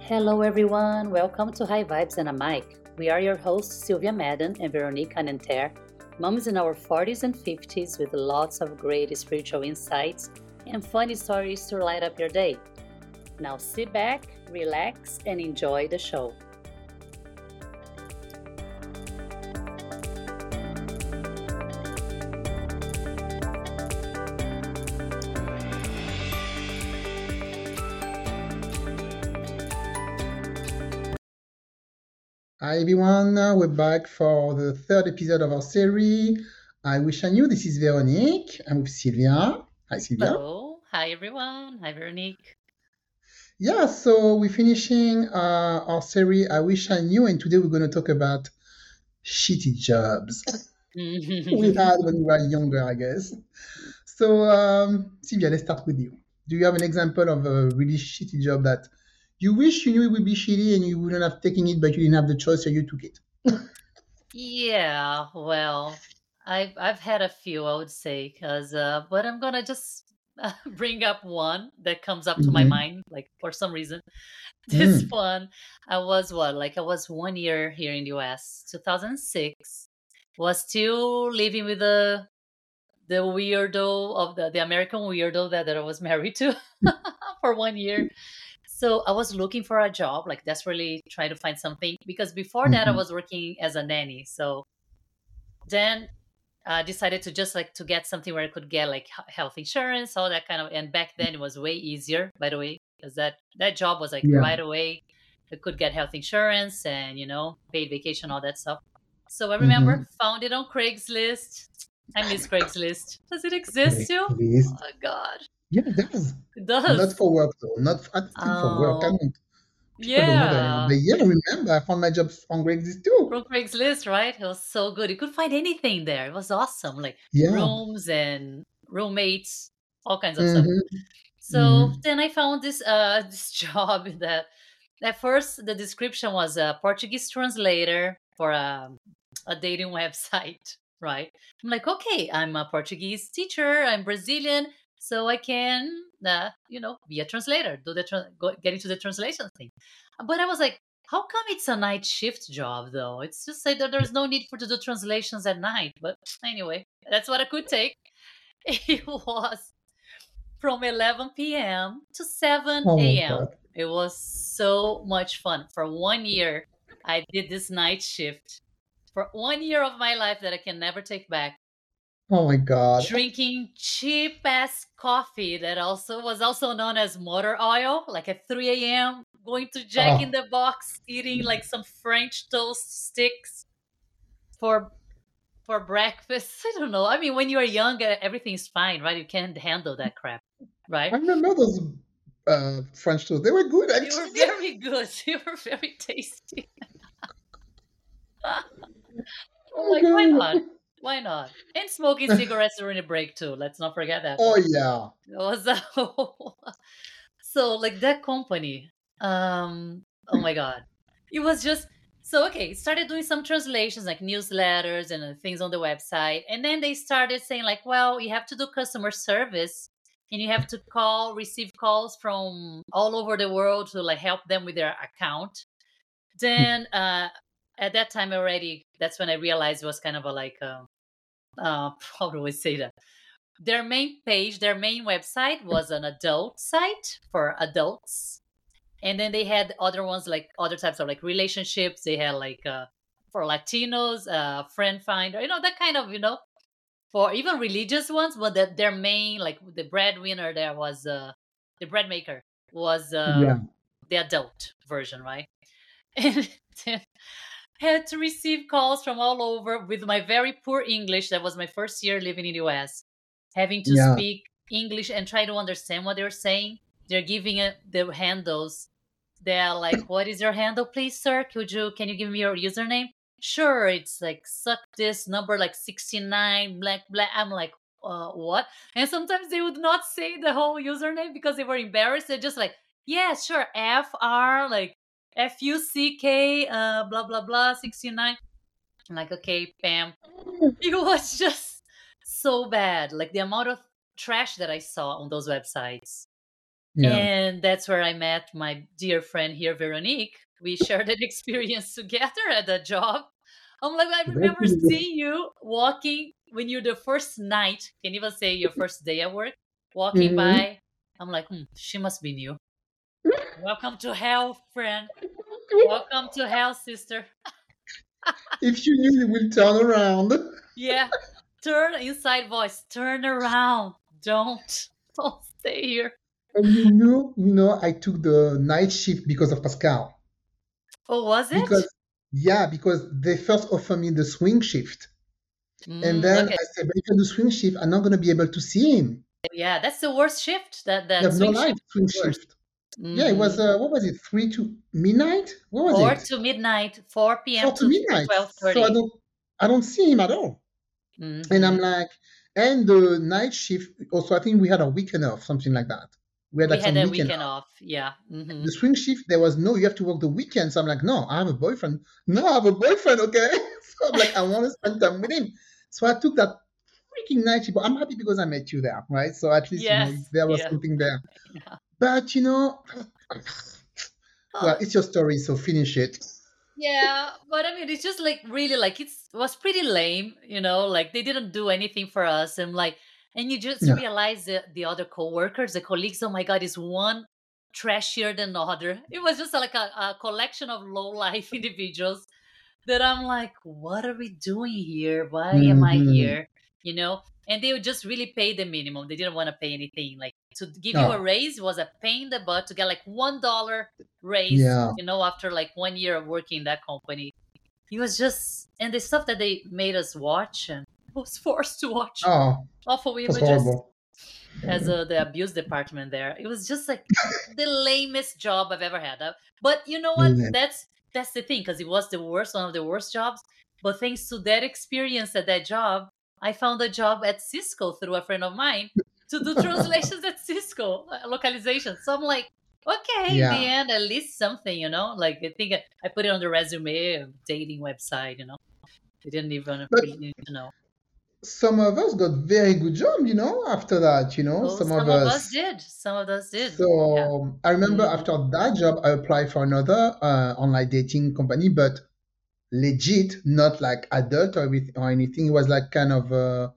Hello, everyone. Welcome to High Vibes and a Mic. We are your hosts, Silvia Madden and Veronique Anenter, moms in our 40s and 50s with lots of great spiritual insights and funny stories to light up your day. Now sit back, relax, and enjoy the show. Hi everyone, we're back for the third episode of our series. I wish I knew this is Veronique. I'm with Silvia. Hi Silvia. Hello. Hi, everyone. Hi, Veronique. Yeah, so we're finishing uh, our series I wish I knew, and today we're going to talk about shitty jobs we had when we were younger, I guess. So um, Silvia, let's start with you. Do you have an example of a really shitty job that you wish you knew it would be shitty and you wouldn't have taken it, but you didn't have the choice, so you took it? yeah, well, I've I've had a few, I would say, because uh, but I'm gonna just uh, bring up one that comes up to my hmm mind, like for some reason. This Mm. one, I was what, like I was one year here in the US, 2006. Was still living with the the weirdo of the the American weirdo that, that I was married to for one year. So I was looking for a job, like desperately trying to find something because before that I hmm was working as a nanny. So then I decided to just like to get something where I could get like health insurance, all that kind of. And back then it was way easier, by the way, because that that job was like Yeah. right away. I could get health insurance and you know paid vacation, all that stuff. So I remember found it on Craigslist. I miss Craigslist. Does it exist still? Oh god, Yeah, it does. it Not for work though. Not I think for work. I Oh don't. People don't know that anymore. yeah. But yeah, remember I found my job on Craigslist too. from Craigslist, right? It was so good. You could find anything there. It was awesome, like Yeah. rooms and roommates, all kinds of stuff. hmm So hmm then I found this uh this job that at first the description was a Portuguese translator for a a dating website, right? I'm like, okay, I'm a Portuguese teacher. I'm Brazilian, so I can, uh, you know, be a translator, do the tra- go, get into the translation thing. But I was like, how come it's a night shift job though? It's just like that there's no need for to do translations at night. But anyway, that's what I could take. It was from 11 p.m. to 7 Oh a.m. God. It was so much fun. For one year, I did this night shift. For one year of my life that I can never take back. Oh my God. Drinking cheap ass coffee that also was also known as motor oil, like at 3 a.m. Going to Jack in Oh. the Box, eating like some French toast sticks for for breakfast. I don't know. I mean, when you are young, uh, everything's fine, right? You can't handle that crap, right? I remember those uh, French toast. They were good They were very good. They were very tasty. Oh my why God. Why not? And smoking cigarettes during the break too. Let's not forget that Oh yeah. A so like that company. Um. Oh my god. It was just so okay. Started doing some translations like newsletters and uh, things on the website, and then they started saying like, well, you have to do customer service. And you have to call, receive calls from all over the world to like help them with their account. then uh at that time already that's when i realized it was kind of a like um uh how do i say that? Their main page their main website was an adult site for adults. And then they had other ones like other types of like relationships. They had like uh for latinos uh friend finder you know that kind of you know for even religious ones but that their main like the breadwinner there was uh the bread maker was uh, Yeah. um the adult version right? And then had to receive calls from all over with my very poor English. That was my first year living in the US. Having to Yeah. speak English and try to understand what they're saying. They're giving it the handles. They're like, "What is your handle, please, sir? Could you can you give me your username?" Sure, it's like suck this number like sixty nine black black. I'm like, uh, what? And sometimes they would not say the whole username because they were embarrassed. They're just like, yeah, sure, F R like F U C K uh blah blah blah 69. I'm like, okay, Pam. It was just so bad. Like the amount of trash that I saw on those websites. Yeah. And that's where I met my dear friend here, Veronique. We shared an experience together at the job. I'm like, I remember seeing you walking when you're the first night, can even say your first day at work, walking mm-hmm. by. I'm like, hmm, she must be new. Welcome to hell, friend. Welcome to hell, sister. if you knew, you will turn around. Yeah, turn inside voice. Turn around. Don't don't stay here. And you know, you know, I took the night shift because of Pascal. Oh, was it? Because yeah, because they first offered me the swing shift. Mm, and then okay. I said, but if I do swing shift, I'm not going to be able to see him. Yeah, that's the worst shift. That that swing no light swing shift. Mm-hmm. Yeah, it was uh, what was it? Three to midnight. What was four it? to midnight. Four p.m. Four to, midnight. Twelve thirty. So I don't, I don't see him at all. Mm-hmm. And I'm like, and the night shift. Also, I think we had a weekend off, something like that. We had, like, we had a weekend, weekend off. off. Yeah. Mm-hmm. The swing shift, there was no. You have to work the weekend. So I'm like, no, I have a boyfriend. No, I have a boyfriend. Okay. so I'm like, I want to spend time with him. So I took that freaking night shift. But I'm happy because I met you there, right? So at least yes. you know, there was something there. Yeah. But you know, well, it's your story, so finish it. Yeah, but I mean, it's just like really like it was pretty lame, you know. Like they didn't do anything for us, and like, and you just yeah. realize that the other coworkers, the colleagues, oh my god, is one trashier than the other. It was just like a, a collection of low life individuals that I'm like, what are we doing here? Why mm-hmm. am I mm-hmm. here? You know, and they would just really pay the minimum. They didn't want to pay anything. Like to give you a raise was a pain in the butt to get like one dollar raise. Yeah. You know, after like one year of working in that company, it was just and the stuff that they made us watch and was forced to watch oh, awful images as a, the abuse department there. It was just like the lamest job I've ever had. But you know what? Mm-hmm. That's that's the thing because it was the worst, one of the worst jobs. But thanks to that experience at that job, I found a job at Cisco through a friend of mine to do translations at Cisco uh, localization. So I'm like, okay, yeah. in the end, at least something, you know. Like I think I put it on the resume, dating website, you know. They didn't even but, really need to know some of us got very good job, you know, after that, you know. Well, some, some, of, us, us, did. Some of us did. So yeah. I remember mm-hmm. after that job, I applied for another uh, online dating company, but legit, not like adult or, with, or anything. It was like kind of uh,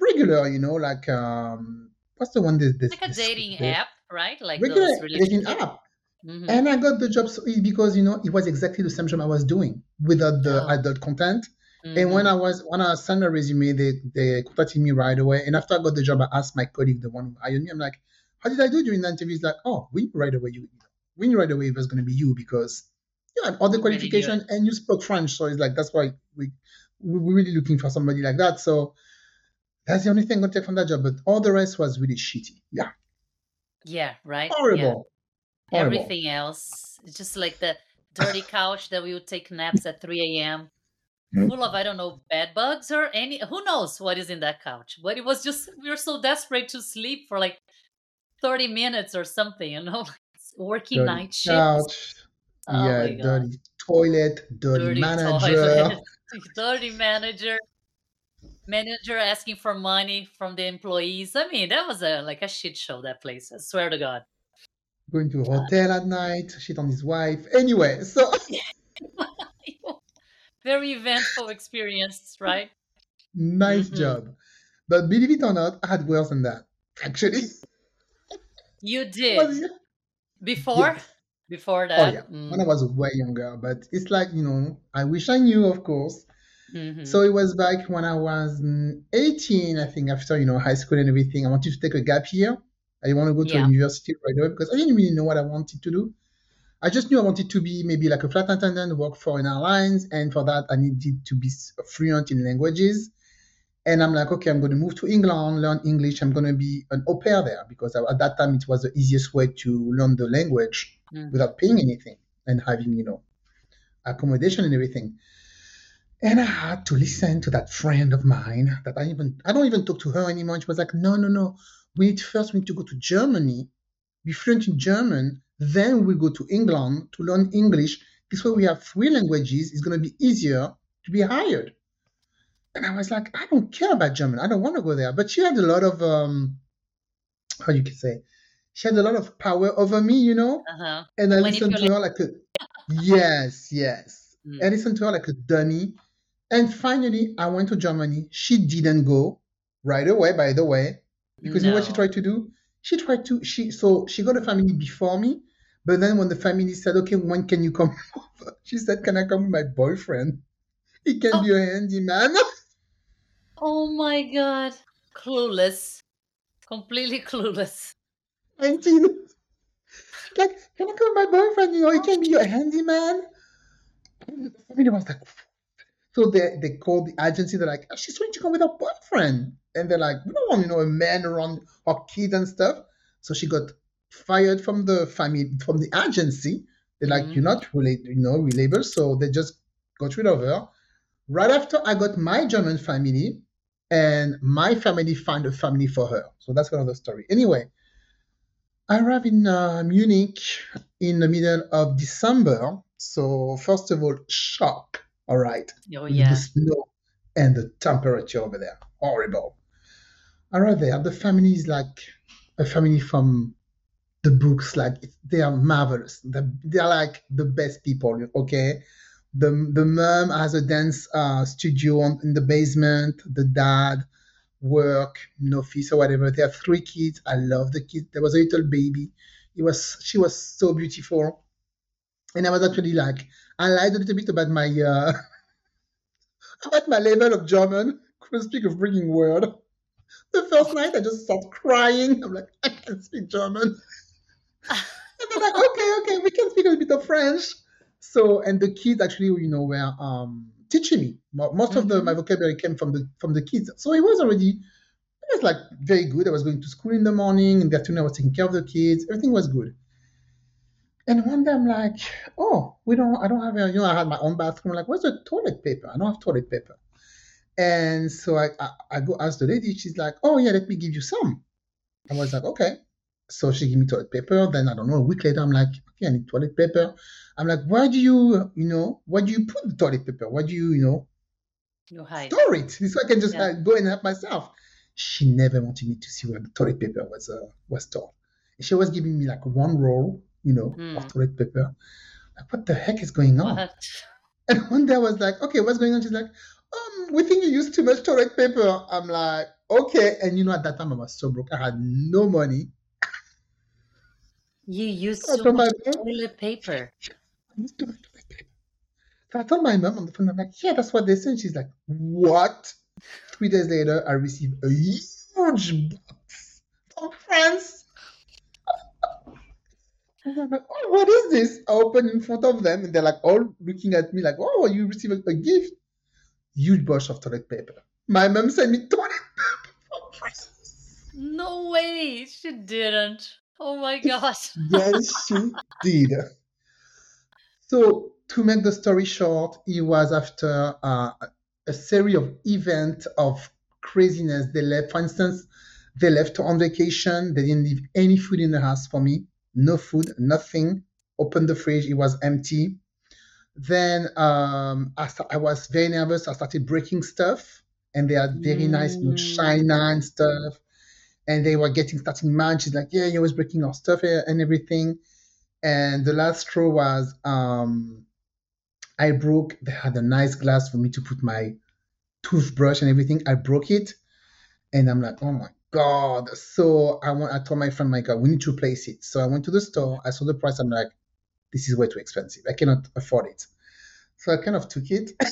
regular, you know, like um, what's the one that this, like a dating this, app, right? Like regular dating app. Mm-hmm. And I got the job so because you know it was exactly the same job I was doing without the oh. adult content Mm-hmm. And when mm-hmm. I was when I sent a resume, they they contacted me right away. And after I got the job, I asked my colleague, the one who hired me, I'm like, "How did I do during the interview?" He's like, "Oh, we knew right away you, we knew right away it was going to be you because you had all the qualification and you spoke French." So it's like that's why we we're really looking for somebody like that. So that's the only thing I take from that job. But all the rest was really shitty. Yeah. Yeah. Right. Horrible. Yeah. Horrible. Everything else, just like the dirty couch that we would take naps at 3 a.m Hmm? full of I don't know bed bugs or any who knows what is in that couch. But it was just we were so desperate to sleep for like thirty minutes or something, you know, working dirty night shifts. Oh yeah, dirty toilet, dirty, dirty manager, toilet, dirty manager, manager asking for money from the employees. I mean, that was a like a shit show. That place, I swear to God. Going to a hotel at night, shit on his wife. Anyway, so very eventful experience, right? Nice mm-hmm. job. But believe it or not, I had worse than that, actually. You did? Before? Yes. Before that? Oh, yeah. Mm. When I was way younger. But it's like, you know, I wish I knew, of course. Mm-hmm. So it was back when I was 18, I think, after, you know, high school and everything. I wanted to take a gap year. I didn't want to go to yeah. university right away because I didn't really know what I wanted to do. I just knew I wanted to be maybe like a flight attendant, work for an airlines, and for that I needed to be fluent in languages. And I'm like, okay, I'm going to move to England, learn English. I'm going to be an au pair there because at that time it was the easiest way to learn the language mm. without paying anything and having, you know, accommodation and everything. And I had to listen to that friend of mine that I even I don't even talk to her anymore. She was like, no, no, no. We need first we need to go to Germany, be fluent in German, then we go to England to learn English. This way we have three languages. It's going to be easier to be hired. And I was like, I don't care about German. I don't want to go there. But she had a lot of um, how you can say, she had a lot of power over me, you know? Uh-huh. And I listened to her like a, yes, yes. Mm. I listened to her like a dummy. And finally, I went to Germany. She didn't go right away, by the way, because you know what she tried to do? She tried to, she, so she got a family before me. But then when the family said, okay, when can you come over? She said, can I come with my boyfriend? He can Oh. be a handyman. Oh my god. Clueless. Completely clueless. 19. Like, can I come with my boyfriend? You know, he can be your handyman. And was like, so they, they called the agency. They're like, "Oh, she's trying to come with her boyfriend. And they're like, we don't want, you know, a man around our kids and stuff. So she got fired from the family, from the agency. They're like, Mhm. you're not relate, you know, reliable. So they just got rid of her. Right after I got my German family, and my family found a family for her. So that's another story. Anyway, I arrived in uh, Munich in the middle of December. So first of all, shock. All right, Oh yeah. the snow and the temperature over there, horrible. I arrived there. The family is like a family from the books. Like they are marvelous. They're, they're like the best people. Okay, the the mom has a dance uh, studio on, in the basement. The dad work or whatever. They have three kids. I love the kids. There was a little baby. It was she was so beautiful, and I was actually like I lied a little bit about my uh, about my level of German. Couldn't speak a freaking word. The first night I just started crying. I'm like I can't speak German. And they're like, okay, okay, we can speak a little bit of French. So, and the kids actually, you know, were um, teaching me. Mo- Most of the my mm-hmm. vocabulary came from the from the kids. So it was already, it was like very good. I was going to school in the morning, in the afternoon I was taking care of the kids. Everything was good. And one day I'm like, oh, we don't, I don't have a, you know, I had my own bathroom. I'm like, where's the toilet paper? I don't have toilet paper. And so I, I, I go ask the lady. She's like, oh yeah, let me give you some. I was like, okay. So she gave me toilet paper. Then I don't know, a week later, I'm like, okay, I need toilet paper. I'm like, where do you, you know, where do you put the toilet paper? Where do you, you know, You hide. store it? So I can just Yeah. uh, go and help myself. She never wanted me to see where the toilet paper was uh, was stored. She was giving me like one roll, you know, Hmm. of toilet paper. Like, what the heck is going on? What? And one day I was like, okay, what's going on? She's like, um, we think you use too much toilet paper. I'm like, okay. And you know, at that time I was so broke. I had no money. You used I so told my much mom, toilet paper. I use too much toilet paper. So I told my mom on the phone, I'm like, yeah, that's what they said. She's like, what? Three days later, I received a huge box from France. And I'm like, oh, what is this? I open in front of them, and they're like all looking at me like, oh, you received a, a gift. Huge box of toilet paper. My mom sent me toilet paper from France. No way. She didn't. Oh my god. Yes, she did. So, to make the story short, it was after uh, a series of events of craziness. They left, for instance, they left on vacation. They didn't leave any food in the house for me. No food, nothing. Opened the fridge, it was empty. Then um, I, sta- I was very nervous. I started breaking stuff, and they had very nice you know, Mm. china and stuff. And they were getting starting mad. She's like, "Yeah, you're always breaking our stuff and everything." And the last straw was um, I broke. They had a nice glass for me to put my toothbrush and everything. I broke it, and I'm like, "Oh my god!" So I went. I told my friend, "My God, we need to replace it." So I went to the store. I saw the price. I'm like, "This is way too expensive. I cannot afford it." So I kind of took it.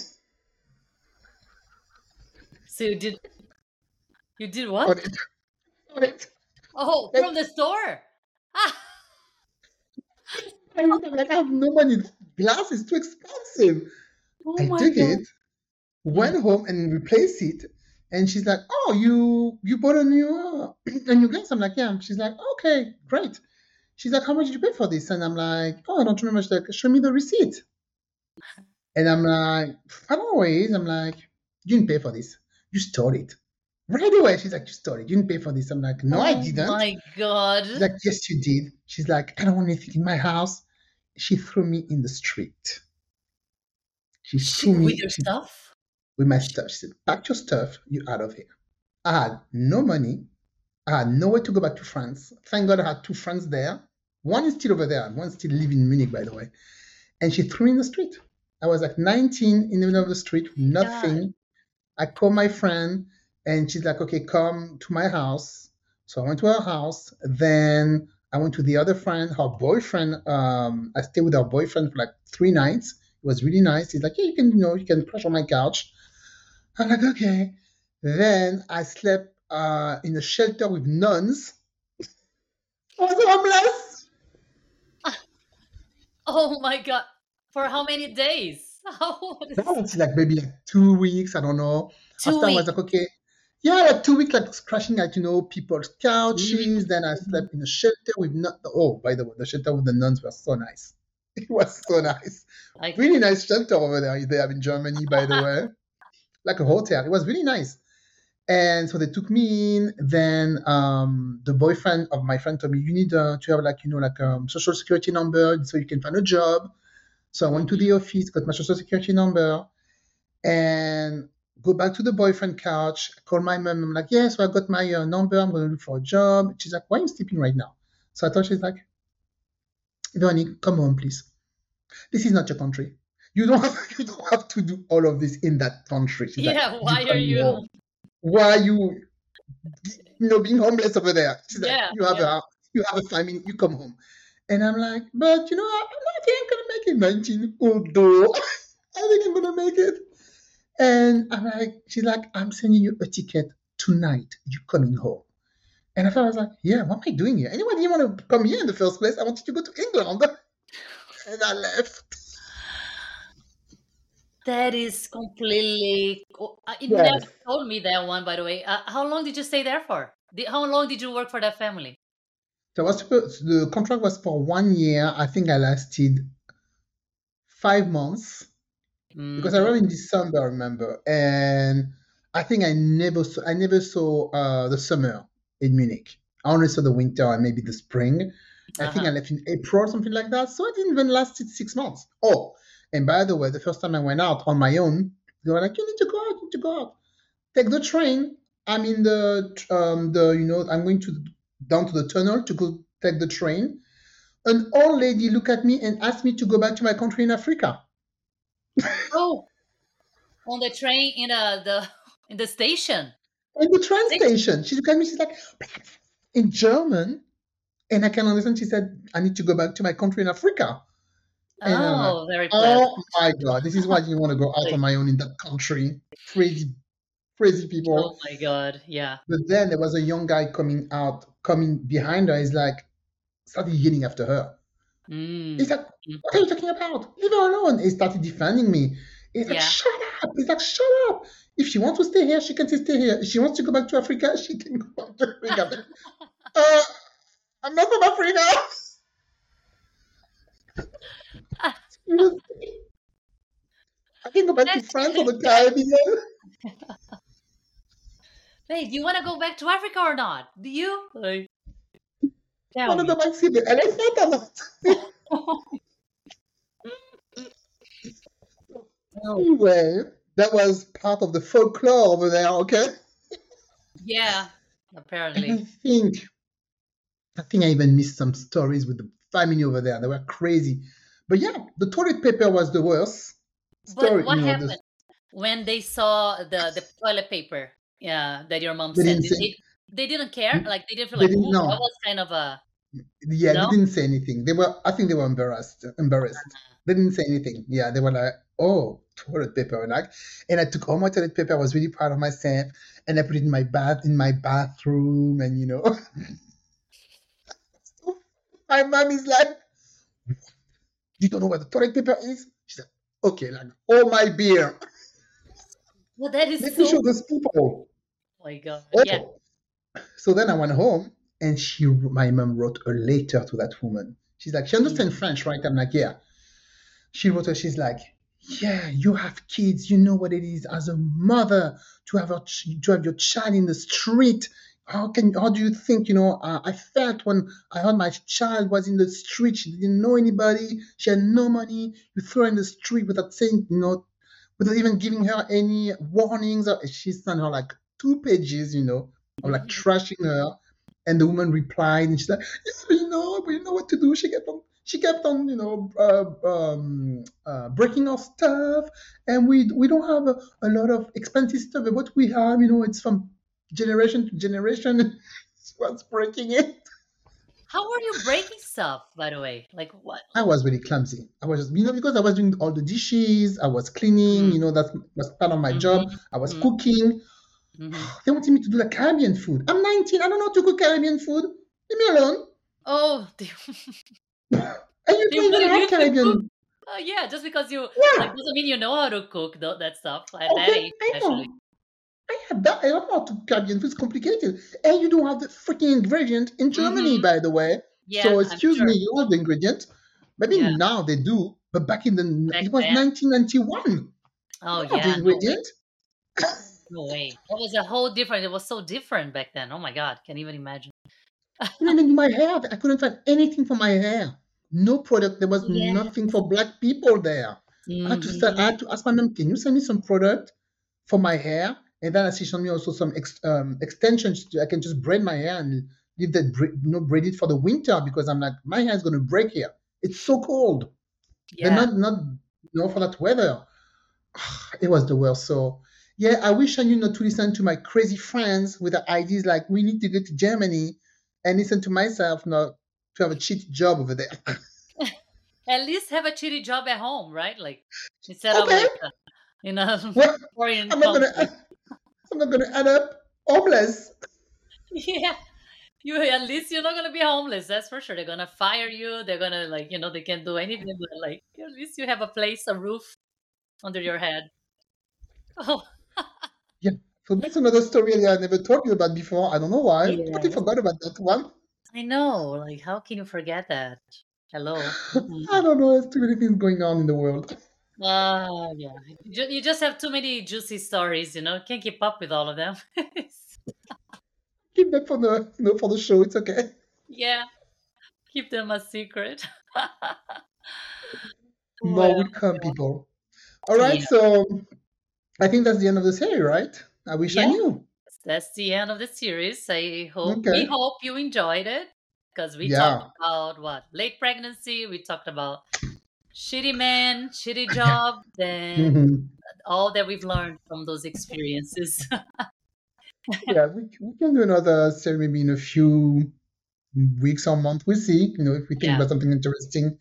So you did you did what? It. Oh, Like, from the store. Ah, I was like, I have no money. Glass is too expensive. oh I took god. it, went home and replaced it. And she's like, "Oh, you you bought a new uh, a new glass?" I'm like, "Yeah." She's like, "Okay, great." She's like, "How much did you pay for this?" And I'm like, "Oh, I don't remember." She's like, "Show me the receipt." And I'm like, "I don't know what it is." I'm like, "You didn't pay for this. You stole it." Right away, she's like, "You stole it. You didn't pay for this." I'm like, "No, I Oh didn't." my god. She's like, "Yes, you did." She's like, "I don't want anything in my house." She threw me in the street. She She, threw me. with your stuff? with my stuff. She said, Pack your stuff, you out of here. I had no money. I had nowhere to go back to France. Thank God I had two friends there. One is still over there. One still lives in Munich, by the way. And she threw me in the street. I was like 19 in the middle of the street, oh nothing. I called my friend and she's like, okay, come to my house. So I went to her house. Then I went to the other friend, her boyfriend. Um, I stayed with her boyfriend for like three nights. It was really nice. He's like, yeah, you can, you know, you can crash on my couch. I'm like, okay. Then I slept uh, in a shelter with nuns. I was homeless. Oh my god! For how many days? How that was like maybe like two weeks. I don't know. Two After I was like, okay, yeah, like two weeks, like crashing at you know people's couches. Then I slept in a shelter with not. Oh, by the way, the shelter with the nuns was so nice. It was so nice. Like, Really nice shelter over there. They have in Germany, by the way, like a hotel. It was really nice. And so they took me in. Then um, the boyfriend of my friend told me, you need uh, to have like, you know, like um, social security number so you can find a job. So I went to the office, got my social security number, and go back to the boyfriend couch. Call my mom. I'm like, yeah, so I got my uh, number. I'm going to look for a job. She's like, why are you sleeping right now? So I thought she's like, Veronique, come home, please. This is not your country. You don't have, you don't have to do all of this in that country. She's like, yeah. Why are you? home why are you you know being homeless over there she's like Yeah, you have yeah. a you have a family you come home and i'm like but you know i I think i'm gonna make it 19 although i think i'm gonna make it and i'm like she's like i'm sending you a ticket tonight You're coming home and i thought i was like yeah what am i doing here anyway didn't want to come here in the first place i wanted to go to england and i left That is completely. co- uh, You yes never told me that one, by the way. Uh, how long did you stay there for? How long did you work for that family? so was the contract was for one year i think i lasted five months because I hmm arrived in December, I remember, and I think I never saw I never saw uh, the summer in Munich. I only saw the winter and maybe the spring. I think I Uh-huh. left in April or something like that, so I didn't even last six months. Oh, and by the way, the first time I went out on my own, they were like, "You need to go out, you need to go out. Take the train. I'm in the um the you know I'm going to down to the tunnel to go take the train." An old lady looked at me and asked me to go back to my country in Africa. Oh, on the train in uh, the in the station. in the train station. She looked at me, she's like, in German. And I can understand. She said, I need to go back to my country in Africa. And like, Oh, very oh my God, this is why you want to go out on my own in that country. Crazy, crazy people. Oh my god, yeah. But then there was a young guy coming out, coming behind her. He's like, started yelling after her. Mm. He's like, Mm. what are you talking about? Leave her alone. He started defending me. He's like, Yeah. shut up. He's like, shut up. If she wants to stay here, she can stay here. If she wants to go back to Africa, she can go back to Africa. uh, I'm not from Africa. I can go back to That's France or the Caribbean. Hey, do you want to go back to Africa or not? Do you? Like, tell to me. to see the elephant or not. Oh, Anyway, that was part of the folklore over there, okay? yeah, And I apparently. think, I think I even missed some stories with the family over there. They were crazy. But yeah, the toilet paper was the worst But what You know, happened the, when they saw the the toilet paper? Yeah, that your mom they sent. didn't say, they they didn't care? Like they didn't feel like, didn't oh, that was kind of a Yeah, they didn't say anything. They were, I think they were embarrassed. Embarrassed. Uh-huh. They didn't say anything. Yeah, they were like, oh, toilet paper, and like, and I took all my toilet paper. I was really proud of myself, and I put it in my bath, in my bathroom, and you know, my mom is like, you don't know what the toilet paper is? She said, okay, like, oh my beer. Well, that is Let me so. show those people. Oh my god. Oh. Yeah. Oh, so then I went home, and she, my mom wrote a letter to that woman. She's like, she understands. French, right? I'm like, yeah. She wrote her, she's like, yeah, you have kids, you know what it is as a mother to have a, to have your child in the street. How can how do you think you know? Uh, I felt when I heard my child was in the street. She didn't know anybody. She had no money. You throw her in the street without saying you know, without even giving her any warnings. She sent her like two pages, you know, of like Mhm. trashing her. And the woman replied, and she's like, "Yes, we know, we know what to do." She kept on, she kept on, you know, uh, um, uh, breaking our stuff, and we we don't have a, a, lot of expensive stuff. But what we have, you know, it's from generation to generation. what's breaking it. How were you breaking stuff, by the way? Like what? I was really clumsy. I was just, you know, because I was doing all the dishes, I was cleaning, mm. you know, that was part of my mm-hmm. job. I was mm-hmm. cooking. Mm-hmm. They wanted me to do the Caribbean food. I'm 19. I don't know how to cook Caribbean food. Leave me alone. Oh, they... and you don't even have Caribbean. Uh, yeah, just because you yeah. like doesn't mean you know how to cook th- that stuff at okay, that age, I know. I have that. I don't know how to Caribbean food. It's complicated, and you don't have the freaking ingredient in Germany, mm-hmm. by the way. Yeah, so excuse sure. me, you have the ingredient. Maybe yeah. now they do, but back in the back it was then. 1991. Oh yeah, the ingredient. No way. That was a whole different. It was so different back then. Oh my god, can't even imagine. even my hair, I couldn't find anything for my hair. No product. There was yeah. nothing for black people there. Mm-hmm. I had to start. I had to ask my mom, "Can you send me some product for my hair?" And then she showed me also some ex, um, extensions. To, I can just braid my hair and leave that, you know, braid it for the winter because I'm like, my hair is going to break here. It's so cold. Yeah. And not, not, you know, for that weather. It was the worst. So yeah, I wish I knew not to listen to my crazy friends with the ideas like we need to go to Germany and listen to myself not to have a cheap job over there. at least have a cheap job at home, right? Like instead okay. of like, uh, you know, well, I'm not gonna, I'm not gonna end up homeless. Yeah. You at least you're not gonna be homeless, that's for sure. They're gonna fire you, they're gonna like, you know, they can't do anything but like at least you have a place, a roof under your head. Oh yeah. So that's another story I never told you about before. I don't know why. Yeah. I totally forgot about that one. I know. Like, how can you forget that? Hello. I don't know. There's too many things going on in the world. Uh, yeah. You just have too many juicy stories, you know. Can't keep up with all of them. keep them for the you know, for the show. It's okay. Yeah. Keep them a secret. More well, will come, people. All right. Yeah. So I think that's the end of the series, right? I wish yeah, I knew. That's the end of the series. I hope okay. we hope you enjoyed it because we yeah. talked about what late pregnancy. We talked about shitty man, shitty job, then mm-hmm. all that we've learned from those experiences. yeah, we, we can do another series maybe in a few weeks or month. We'll see. You know, if we think yeah. about something interesting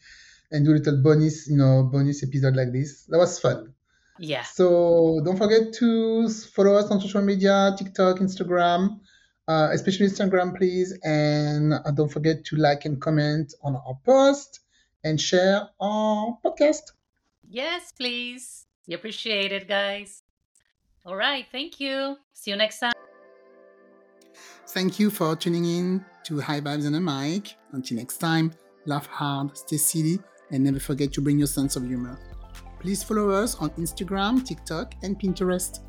and do a little bonus, you know, bonus episode like this. That was fun. Yeah. So don't forget to follow us on social media, TikTok, Instagram, uh, especially Instagram, please. And uh, don't forget to like and comment on our post and share our podcast. Yes, please. We appreciate it, guys. All right. Thank you. See you next time. Thank you for tuning in to High Vibes and a Mic. Until next time, laugh hard, stay silly, and never forget to bring your sense of humor. Please follow us on Instagram, TikTok, and Pinterest.